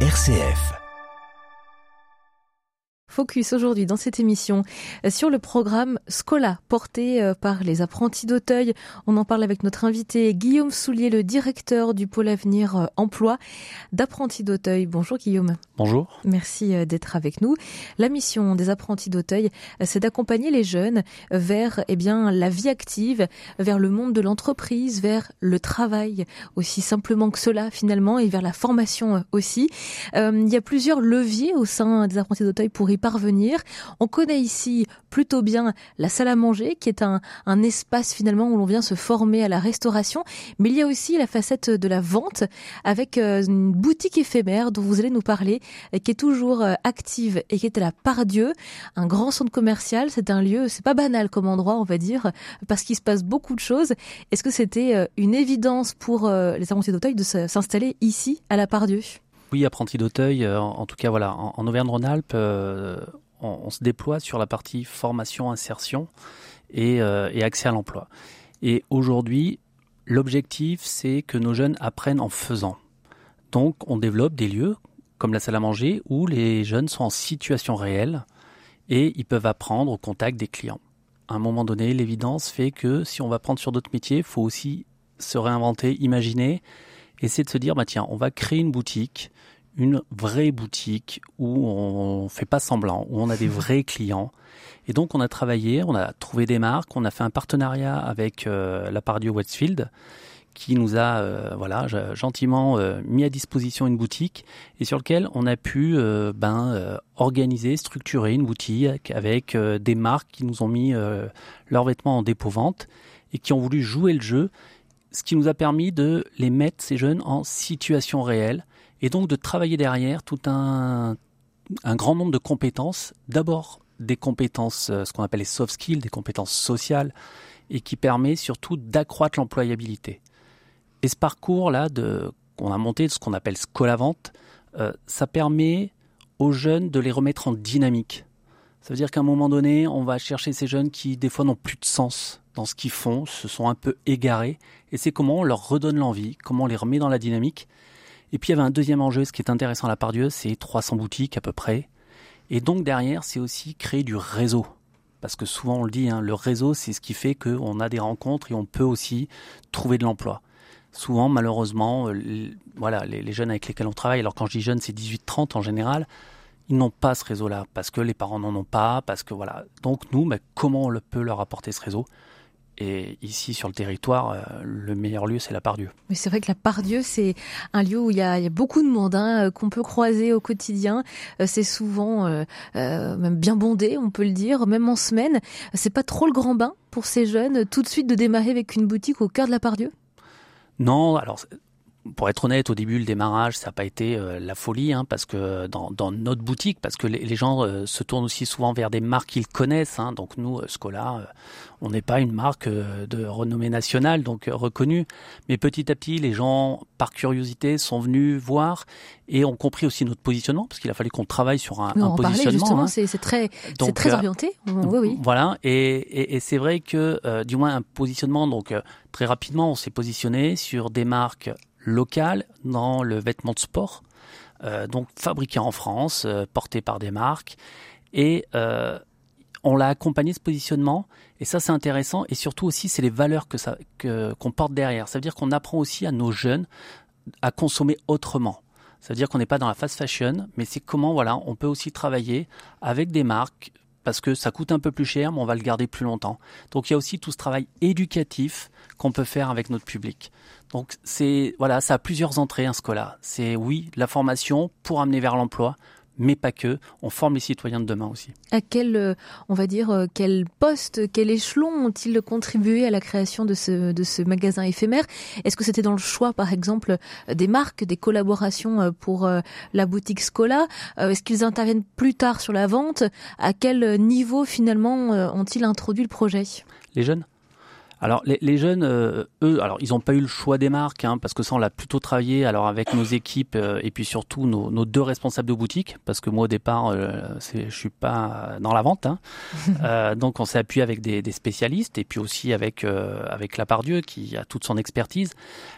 RCF. Focus aujourd'hui dans cette émission euh, sur le programme Scola porté euh, par les apprentis d'Auteuil. On en parle avec notre invité Guillaume Soulier, le directeur du pôle avenir euh, emploi d'apprentis d'Auteuil. Bonjour Guillaume. Bonjour. Merci d'être avec nous. La mission des apprentis d'Auteuil, c'est d'accompagner les jeunes vers eh bien la vie active, vers le monde de l'entreprise, vers le travail aussi simplement que cela finalement et vers la formation aussi. il y a plusieurs leviers au sein des apprentis d'Auteuil pour y parvenir. On connaît ici plutôt bien la salle à manger, qui est un, espace finalement où l'on vient se former à la restauration. Mais il y a aussi la facette de la vente avec euh, une boutique éphémère dont vous allez nous parler, qui est toujours euh, active et qui est à la Pardieu, un grand centre commercial. C'est un lieu, c'est pas banal comme endroit, on va dire, parce qu'il se passe beaucoup de choses. Est-ce que c'était euh, une évidence pour les apprentis d'Auteuil de s'installer ici à la Pardieu? Oui, apprenti d'Auteuil, euh, en, tout cas voilà, en, Auvergne-Rhône-Alpes, euh, on, se déploie sur la partie formation, insertion et, euh, et accès à l'emploi. Et aujourd'hui, l'objectif, c'est que nos jeunes apprennent en faisant. Donc, on développe des lieux comme la salle à manger où les jeunes sont en situation réelle et ils peuvent apprendre au contact des clients. À un moment donné, l'évidence fait que si on va prendre sur d'autres métiers, il faut aussi se réinventer, imaginer et c'est de se dire, bah tiens, on va créer une boutique, une vraie boutique où on fait pas semblant, où on a des vrais clients. Et donc on a travaillé, on a trouvé des marques, on a fait un partenariat avec euh, la Pardieu Westfield qui nous a euh, voilà gentiment euh, mis à disposition une boutique et sur lequel on a pu ben organiser, structurer une boutique avec des marques qui nous ont mis leurs vêtements en dépôt vente et qui ont voulu jouer le jeu ce qui nous a permis de les mettre, ces jeunes, en situation réelle, et donc de travailler derrière tout un, grand nombre de compétences. D'abord, des compétences, euh, ce qu'on appelle les soft skills, des compétences sociales, et qui permet surtout d'accroître l'employabilité. Et ce parcours-là qu'on a monté, de ce qu'on appelle Scolavante, euh, ça permet aux jeunes de les remettre en dynamique. Ça veut dire qu'à un moment donné, on va chercher ces jeunes qui, des fois, n'ont plus de sens dans ce qu'ils font, se sont un peu égarés. Et c'est comment on leur redonne l'envie, comment on les remet dans la dynamique. Et puis il y avait un deuxième enjeu, ce qui est intéressant à la part Dieu, c'est 300 boutiques à peu près. Et donc derrière, c'est aussi créer du réseau. Parce que souvent on le dit, hein, le réseau, c'est ce qui fait qu'on a des rencontres et on peut aussi trouver de l'emploi. Souvent, malheureusement, euh, voilà, les, jeunes avec lesquels on travaille, alors quand je dis jeunes, c'est 18-30 en général, ils n'ont pas ce réseau-là parce que les parents n'en ont pas, parce que voilà. Donc nous, comment on peut leur apporter ce réseau? Et ici, sur le territoire, euh, le meilleur lieu, c'est la Pardieu. Mais c'est vrai que la Pardieu, c'est un lieu où il y a, beaucoup de monde hein, euh, qu'on peut croiser au quotidien. Euh, c'est souvent même bien bondé, on peut le dire, même en semaine. C'est pas trop le grand bain pour ces jeunes, tout de suite de démarrer avec une boutique au cœur de la Pardieu Non, alors pour être honnête, au début, le démarrage, ça n'a pas été euh, la folie, hein, parce que dans, dans, notre boutique, parce que les, gens euh, se tournent aussi souvent vers des marques qu'ils connaissent. Hein, donc nous, euh, Scola, on n'est pas une marque de renommée nationale, donc reconnue. Mais petit à petit, les gens, par curiosité, sont venus voir et ont compris aussi notre positionnement, parce qu'il a fallu qu'on travaille sur un, un positionnement. justement, hein. c'est très, c'est très orienté. Oui, oui. Voilà, et, et, et c'est vrai que, du moins, un positionnement. Donc très rapidement, on s'est positionné sur des marques local dans le vêtement de sport, euh, donc fabriqué en France, euh, porté par des marques, et euh, on l'a accompagné ce positionnement, et ça c'est intéressant, et surtout aussi c'est les valeurs que ça qu'on porte derrière. Ça veut dire qu'on apprend aussi à nos jeunes à consommer autrement. Ça veut dire qu'on n'est pas dans la fast fashion, mais c'est comment voilà, on peut aussi travailler avec des marques parce que ça coûte un peu plus cher, mais on va le garder plus longtemps. Donc il y a aussi tout ce travail éducatif qu'on peut faire avec notre public. Donc c'est voilà, ça a plusieurs entrées un Scola. C'est oui, la formation pour amener vers l'emploi, mais pas que. On forme les citoyens de demain aussi. À quel, euh, on va dire, euh, quel poste, quel échelon ont-ils contribué à la création de ce, de ce magasin éphémère? Est-ce que c'était dans le choix, par exemple, des marques, des collaborations euh, pour la boutique Scola Est-ce qu'ils interviennent plus tard sur la vente? À quel niveau, finalement, ont-ils introduit le projet? Les jeunes? Alors les, jeunes, euh, eux, alors ils n'ont pas eu le choix des marques, hein, parce que ça on l'a plutôt travaillé. Alors avec nos équipes euh, et puis surtout nos, deux responsables de boutique, parce que moi au départ, euh, je suis pas dans la vente, hein. euh, donc on s'est appuyé avec des, des, spécialistes et puis aussi avec avec Lapardieu qui a toute son expertise.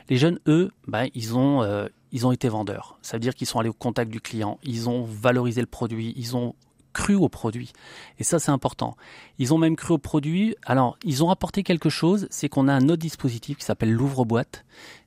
Les jeunes, eux, bah, ils ont ils ont été vendeurs. Ça veut dire qu'ils sont allés au contact du client, ils ont valorisé le produit, ils ont cru au produit. Et ça, c'est important. Ils ont même cru au produit. Alors, ils ont apporté quelque chose, c'est qu'on a un autre dispositif qui s'appelle l'ouvre-boîte,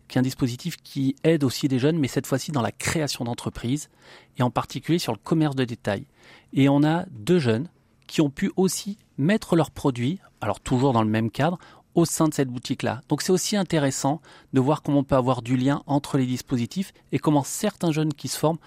qui est un dispositif qui aide aussi des jeunes, mais cette fois-ci dans la création d'entreprises, et en particulier sur le commerce de détail. Et on a deux jeunes qui ont pu aussi mettre leurs produits, alors toujours dans le même cadre, au sein de cette boutique-là. Donc c'est aussi intéressant de voir comment on peut avoir du lien entre les dispositifs et comment certains jeunes qui se forment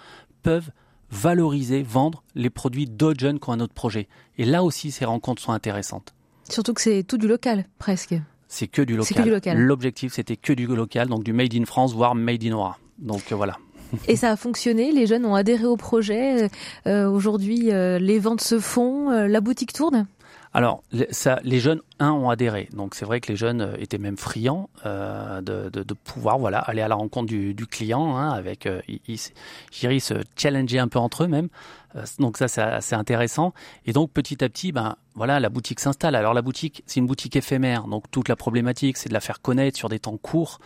peuvent valoriser, vendre les produits d'autres jeunes qui ont un autre projet. Et là aussi, ces rencontres sont intéressantes. Surtout que c'est tout du local, presque. C'est que du local. L'objectif, c'était que du local, donc du Made in France, voire Made in Aura. Donc euh, voilà. Et ça a fonctionné, les jeunes ont adhéré au projet. Euh, aujourd'hui, euh, les ventes se font, la boutique tourne alors, ça, les jeunes, un, ont adhéré. Donc, c'est vrai que les jeunes euh, étaient même friands euh, de, de, de, pouvoir voilà, aller à la rencontre du, du client, hein, avec, euh, ils, ils, se challenger un peu entre eux même. Euh, donc, ça, c'est assez intéressant. Et donc, petit à petit, ben, voilà, la boutique s'installe. Alors, la boutique, c'est une boutique éphémère. Donc, toute la problématique, c'est de la faire connaître sur des temps courts.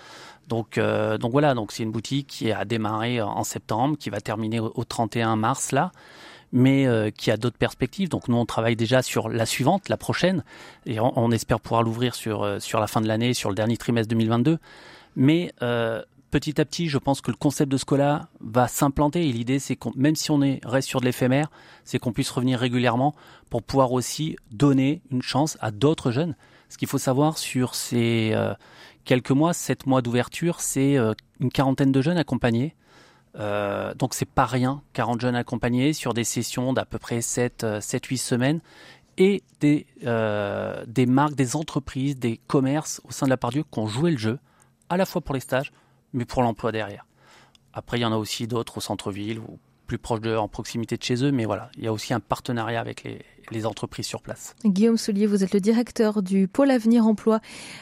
Donc, euh, donc voilà, donc c'est une boutique qui a démarré en septembre, qui va terminer au 31 mars là mais euh, qui a d'autres perspectives. Donc nous, on travaille déjà sur la suivante, la prochaine, et on, espère pouvoir l'ouvrir sur, euh, sur la fin de l'année, sur le dernier trimestre 2022. Mais euh, petit à petit, je pense que le concept de Scola va s'implanter et l'idée, c'est qu'on, même si on est, reste sur de l'éphémère, c'est qu'on puisse revenir régulièrement pour pouvoir aussi donner une chance à d'autres jeunes. Ce qu'il faut savoir sur ces quelques mois, sept mois d'ouverture, c'est une quarantaine de jeunes accompagnés euh, donc c'est pas rien, 40 jeunes accompagnés sur des sessions d'à peu près 7-8 euh, semaines et des, euh, des marques, des entreprises, des commerces au sein de la Pardieu qui ont joué le jeu, à la fois pour les stages, mais pour l'emploi derrière. Après, il y en a aussi d'autres au centre-ville ou plus proche de, en proximité de chez eux, mais voilà, il y a aussi un partenariat avec les, les entreprises sur place. Guillaume Soulier, vous êtes le directeur du pôle avenir emploi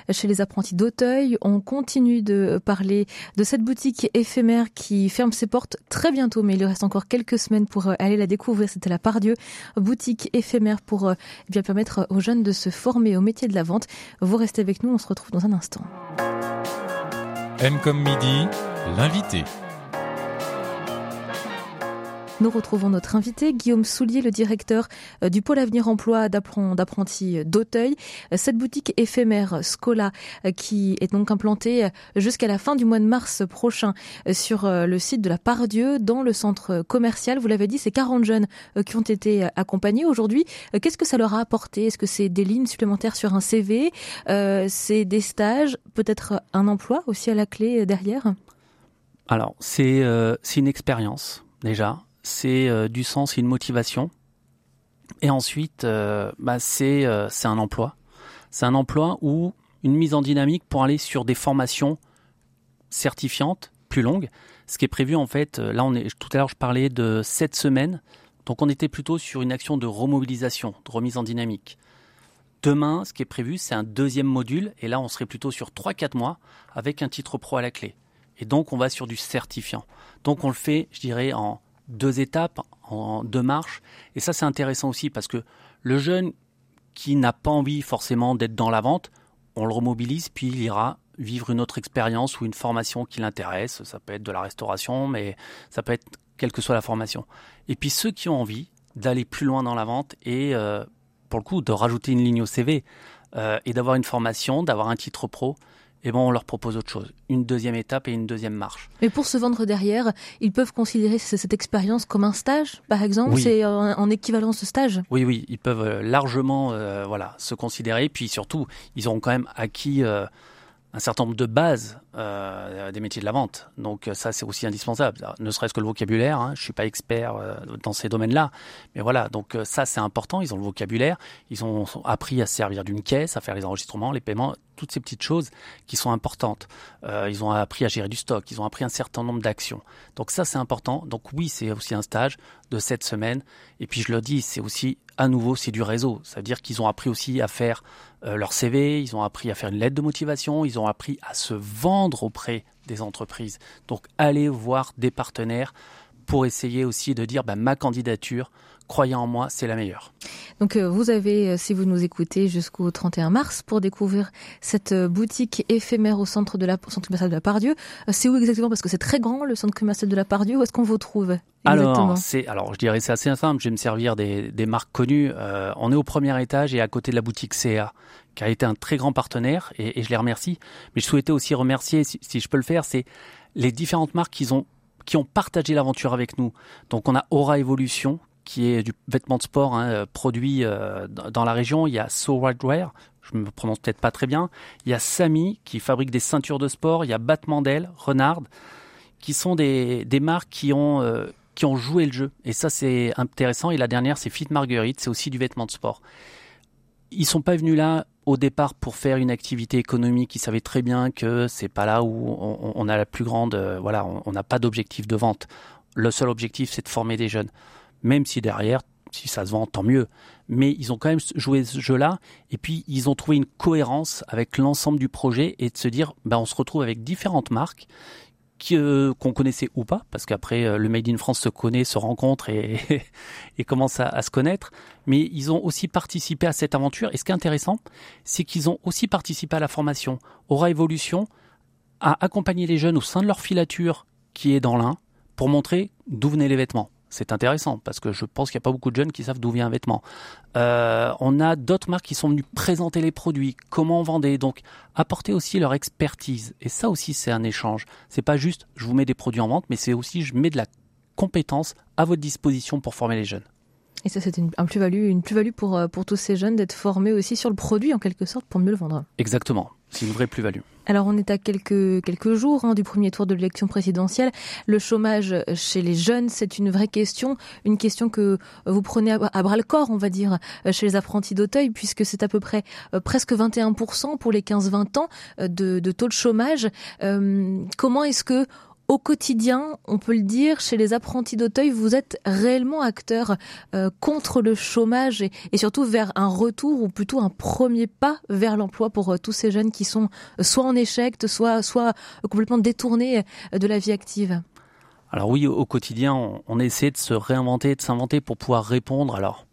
chez les apprentis d'Auteuil. On continue de parler de cette boutique éphémère qui ferme ses portes très bientôt, mais il reste encore quelques semaines pour euh, aller la découvrir. C'était la Pardieu, boutique éphémère pour euh, eh bien permettre aux jeunes de se former au métier de la vente. Vous restez avec nous, on se retrouve dans un instant. M comme midi, l'invité. Nous retrouvons notre invité, Guillaume Soulier, le directeur euh, du pôle avenir emploi d'apprentis d'Auteuil. Euh, cette boutique éphémère Scola euh, qui est donc implantée jusqu'à la fin du mois de mars prochain sur le site de la Pardieu dans le centre commercial. Vous l'avez dit, c'est 40 jeunes qui ont été accompagnés aujourd'hui. Qu'est-ce que ça leur a apporté? Est-ce que c'est des lignes supplémentaires sur un CV C'est des stages Peut-être un emploi aussi à la clé derrière? Alors, c'est une expérience déjà c'est euh, du sens et une motivation. Et ensuite, euh, bah, euh, c'est un emploi. C'est un emploi ou une mise en dynamique pour aller sur des formations certifiantes plus longues. Ce qui est prévu en fait, là on est tout à l'heure je parlais de sept semaines, donc on était plutôt sur une action de remobilisation, de remise en dynamique. Demain, ce qui est prévu, c'est un deuxième module, et là on serait plutôt sur 3-4 mois avec un titre pro à la clé. Et donc on va sur du certifiant. Donc on le fait, je dirais, en deux étapes, en deux marches. Et ça, c'est intéressant aussi parce que le jeune qui n'a pas envie forcément d'être dans la vente, on le remobilise, puis il ira vivre une autre expérience ou une formation qui l'intéresse. Ça peut être de la restauration, mais ça peut être quelle que soit la formation. Et puis ceux qui ont envie d'aller plus loin dans la vente et euh, pour le coup de rajouter une ligne au CV euh, et d'avoir une formation, d'avoir un titre pro, et bon, on leur propose autre chose, une deuxième étape et une deuxième marche. Mais pour se vendre derrière, ils peuvent considérer cette expérience comme un stage, par exemple? C'est en, équivalence de stage? Oui, oui, ils peuvent euh, largement euh, voilà, se considérer. Puis surtout, ils auront quand même acquis euh, un certain nombre de bases euh, des métiers de la vente. Donc ça, c'est aussi indispensable. Ne serait-ce que le vocabulaire. Hein. Je suis pas expert euh, dans ces domaines-là, mais voilà. Donc ça, c'est important. Ils ont le vocabulaire. Ils ont appris à se servir d'une caisse, à faire les enregistrements, les paiements toutes ces petites choses qui sont importantes. Euh, ils ont appris à gérer du stock, ils ont appris un certain nombre d'actions. Donc ça, c'est important. Donc oui, c'est aussi un stage de cette semaine. Et puis je le dis, c'est aussi à nouveau, c'est du réseau. Ça veut dire qu'ils ont appris aussi à faire euh, leur CV, ils ont appris à faire une lettre de motivation, ils ont appris à se vendre auprès des entreprises. Donc allez voir des partenaires pour essayer aussi de dire bah, ma candidature, croyez en moi, c'est la meilleure. Donc euh, vous avez, euh, si vous nous écoutez, jusqu'au 31 mars pour découvrir cette euh, boutique éphémère au centre de la centre commercial de la Pardieu. C'est où exactement? Parce que c'est très grand le centre commercial de la Pardieu. Où est-ce qu'on vous trouve alors, c'est, alors, je dirais c'est assez simple. Je vais me servir des, des marques connues. on est au premier étage et à côté de la boutique CA, qui a été un très grand partenaire et, et je les remercie. Mais je souhaitais aussi remercier, si, si je peux le faire, c'est les différentes marques qui ont qui ont partagé l'aventure avec nous. Donc on a Aura Evolution, qui est du vêtement de sport hein, euh, produit euh, dans la région. Il y a So Wear, je me prononce peut-être pas très bien. Il y a Samy qui fabrique des ceintures de sport. Il y a Batmandel, Renard, qui sont des, des marques qui ont euh, qui ont joué le jeu. Et ça c'est intéressant. Et la dernière c'est Fit Marguerite, c'est aussi du vêtement de sport. Ils sont pas venus là au départ pour faire une activité économique, ils savaient très bien que c'est pas là où on, a la plus grande, euh, voilà, on n'a pas d'objectif de vente. Le seul objectif, c'est de former des jeunes. Même si derrière, si ça se vend, tant mieux. Mais ils ont quand même joué ce jeu-là, et puis ils ont trouvé une cohérence avec l'ensemble du projet et de se dire, ben, on se retrouve avec différentes marques qu'on connaissait ou pas, parce qu'après euh, le Made in France se connaît, se rencontre et, et commence à, se connaître. Mais ils ont aussi participé à cette aventure. Et ce qui est intéressant, c'est qu'ils ont aussi participé à la formation. Aura Evolution a accompagné les jeunes au sein de leur filature qui est dans l'un pour montrer d'où venaient les vêtements c'est intéressant parce que je pense qu'il n'y a pas beaucoup de jeunes qui savent d'où vient un vêtement. Euh, on a d'autres marques qui sont venues présenter les produits, comment on vendait, donc apporter aussi leur expertise. Et ça aussi, c'est un échange. C'est pas juste je vous mets des produits en vente, mais c'est aussi je mets de la compétence à votre disposition pour former les jeunes. Et ça, c'est une, plus-value, une plus-value pour, euh, pour tous ces jeunes d'être formés aussi sur le produit en quelque sorte pour mieux le vendre. Exactement. C'est une vraie plus-value. Alors on est à quelques quelques jours hein, du premier tour de l'élection présidentielle. Le chômage chez les jeunes, c'est une vraie question, une question que vous prenez à, bras le corps, on va dire, chez les apprentis d'Auteuil, puisque c'est à peu près euh, presque 21% pour les 15-20 ans euh, de, taux de chômage. Euh, comment est-ce que au quotidien, on peut le dire, chez les apprentis d'Auteuil, vous êtes réellement acteur euh, contre le chômage et, surtout vers un retour ou plutôt un premier pas vers l'emploi pour euh, tous ces jeunes qui sont euh, soit en échec, soit, complètement détournés de la vie active. Alors oui, au quotidien, on, essaie de se réinventer, de s'inventer pour pouvoir répondre. Alors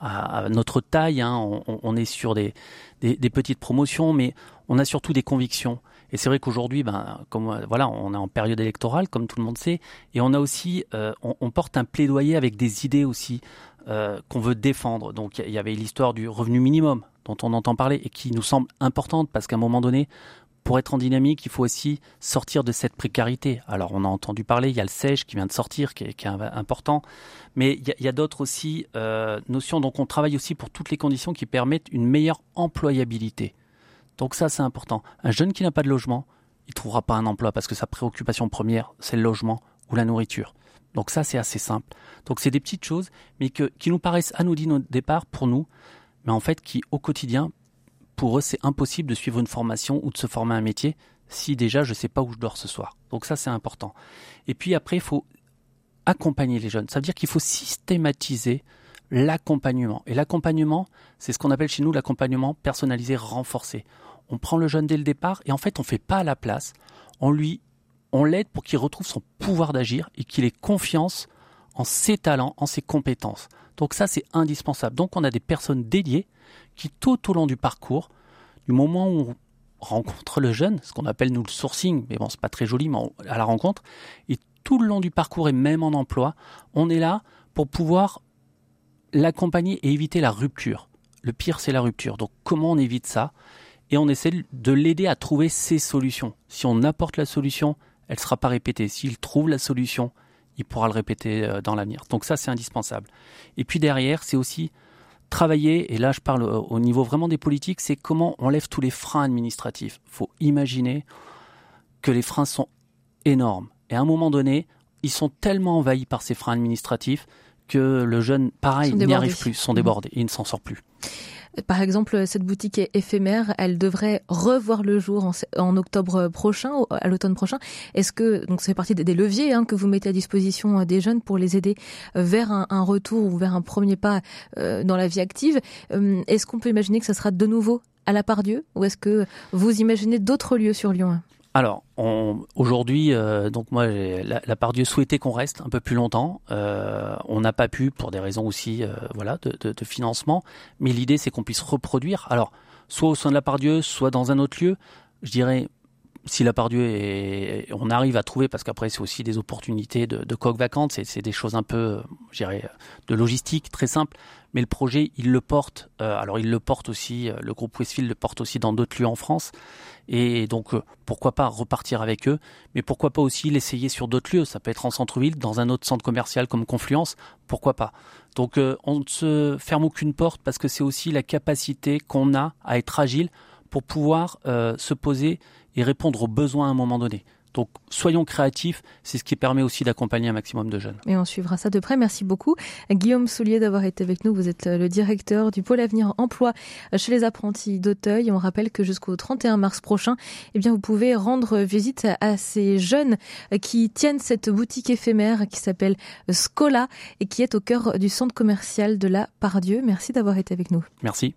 à, notre taille, hein, on, est sur des petites promotions, mais on a surtout des convictions. Et c'est vrai qu'aujourd'hui, ben, comme voilà, on est en période électorale, comme tout le monde sait, et on a aussi, euh, on, porte un plaidoyer avec des idées aussi euh, qu'on veut défendre. Donc il y avait l'histoire du revenu minimum dont on entend parler et qui nous semble importante parce qu'à un moment donné, pour être en dynamique, il faut aussi sortir de cette précarité. Alors, on a entendu parler, il y a le sèche qui vient de sortir, qui est, important, mais il y a, d'autres aussi euh, notions. Donc, on travaille aussi pour toutes les conditions qui permettent une meilleure employabilité. Donc ça, c'est important. Un jeune qui n'a pas de logement, il trouvera pas un emploi parce que sa préoccupation première, c'est le logement ou la nourriture. Donc ça, c'est assez simple. Donc c'est des petites choses, mais qui nous paraissent anodines au départ pour nous, mais en fait qui, au quotidien, pour eux, c'est impossible de suivre une formation ou de se former à un métier si déjà je ne sais pas où je dors ce soir. Donc ça, c'est important. Et puis après, il faut accompagner les jeunes. Ça veut dire qu'il faut systématiser l'accompagnement. Et l'accompagnement, c'est ce qu'on appelle chez nous l'accompagnement personnalisé renforcé on prend le jeune dès le départ et en fait on fait pas à la place, on lui on l'aide pour qu'il retrouve son pouvoir d'agir et qu'il ait confiance en ses talents, en ses compétences. Donc ça c'est indispensable. Donc on a des personnes dédiées qui tout au long du parcours, du moment où on rencontre le jeune, ce qu'on appelle nous le sourcing, mais bon c'est pas très joli, mais à la rencontre, et tout le long du parcours et même en emploi, on est là pour pouvoir l'accompagner et éviter la rupture. Le pire c'est la rupture. Donc comment on évite ça? Et on essaie de l'aider à trouver ses solutions. Si on apporte la solution, elle ne sera pas répétée. S'il trouve la solution, il pourra le répéter euh, dans l'avenir. Donc ça, c'est indispensable. Et puis derrière, c'est aussi travailler, et là je parle au niveau vraiment des politiques, c'est comment on lève tous les freins administratifs. Il faut imaginer que les freins sont énormes. Et à un moment donné, ils sont tellement envahis par ces freins administratifs que le jeune, pareil, n'y arrive plus, sont débordés, il ne s'en sort plus. Par exemple, cette boutique éphémère, elle devrait revoir le jour en, octobre prochain, à l'automne prochain. Est-ce que donc c'est partie des leviers hein, que vous mettez à disposition des jeunes pour les aider vers un, retour ou vers un premier pas dans la vie active Est-ce qu'on peut imaginer que ça sera de nouveau à la part Dieu? Ou est-ce que vous imaginez d'autres lieux sur Lyon? Alors, aujourd'hui, euh, donc moi, la, la part Dieu souhaitait qu'on reste un peu plus longtemps. Euh, on n'a pas pu pour des raisons aussi, euh, voilà, de, de, de, financement. Mais l'idée, c'est qu'on puisse reproduire. Alors, soit au sein de la part Dieu, soit dans un autre lieu. Je dirais si la part Dieu est, on arrive à trouver, parce qu'après c'est aussi des opportunités de, de coques vacantes, c'est des choses un peu, je dirais, de logistique très simple. Mais le projet, il le porte. Euh, alors il le porte aussi, euh, le groupe Westfield le porte aussi dans d'autres lieux en France. Et donc euh, pourquoi pas repartir avec eux, mais pourquoi pas aussi l'essayer sur d'autres lieux. Ça peut être en centre-ville, dans un autre centre commercial comme Confluence, pourquoi pas. Donc on ne se ferme aucune porte parce que c'est aussi la capacité qu'on a à être agile pour pouvoir se poser et répondre aux besoins à un moment donné. Donc soyons créatifs, c'est ce qui permet aussi d'accompagner un maximum de jeunes. Et on suivra ça de près. Merci beaucoup Guillaume Soulier d'avoir été avec nous. Vous êtes le directeur du pôle avenir emploi chez les apprentis d'Auteuil. On rappelle que jusqu'au 31 mars prochain, eh bien vous pouvez rendre visite à ces jeunes qui tiennent cette boutique éphémère qui s'appelle Scola et qui est au cœur du centre commercial de la Pardieu. Merci d'avoir été avec nous. Merci.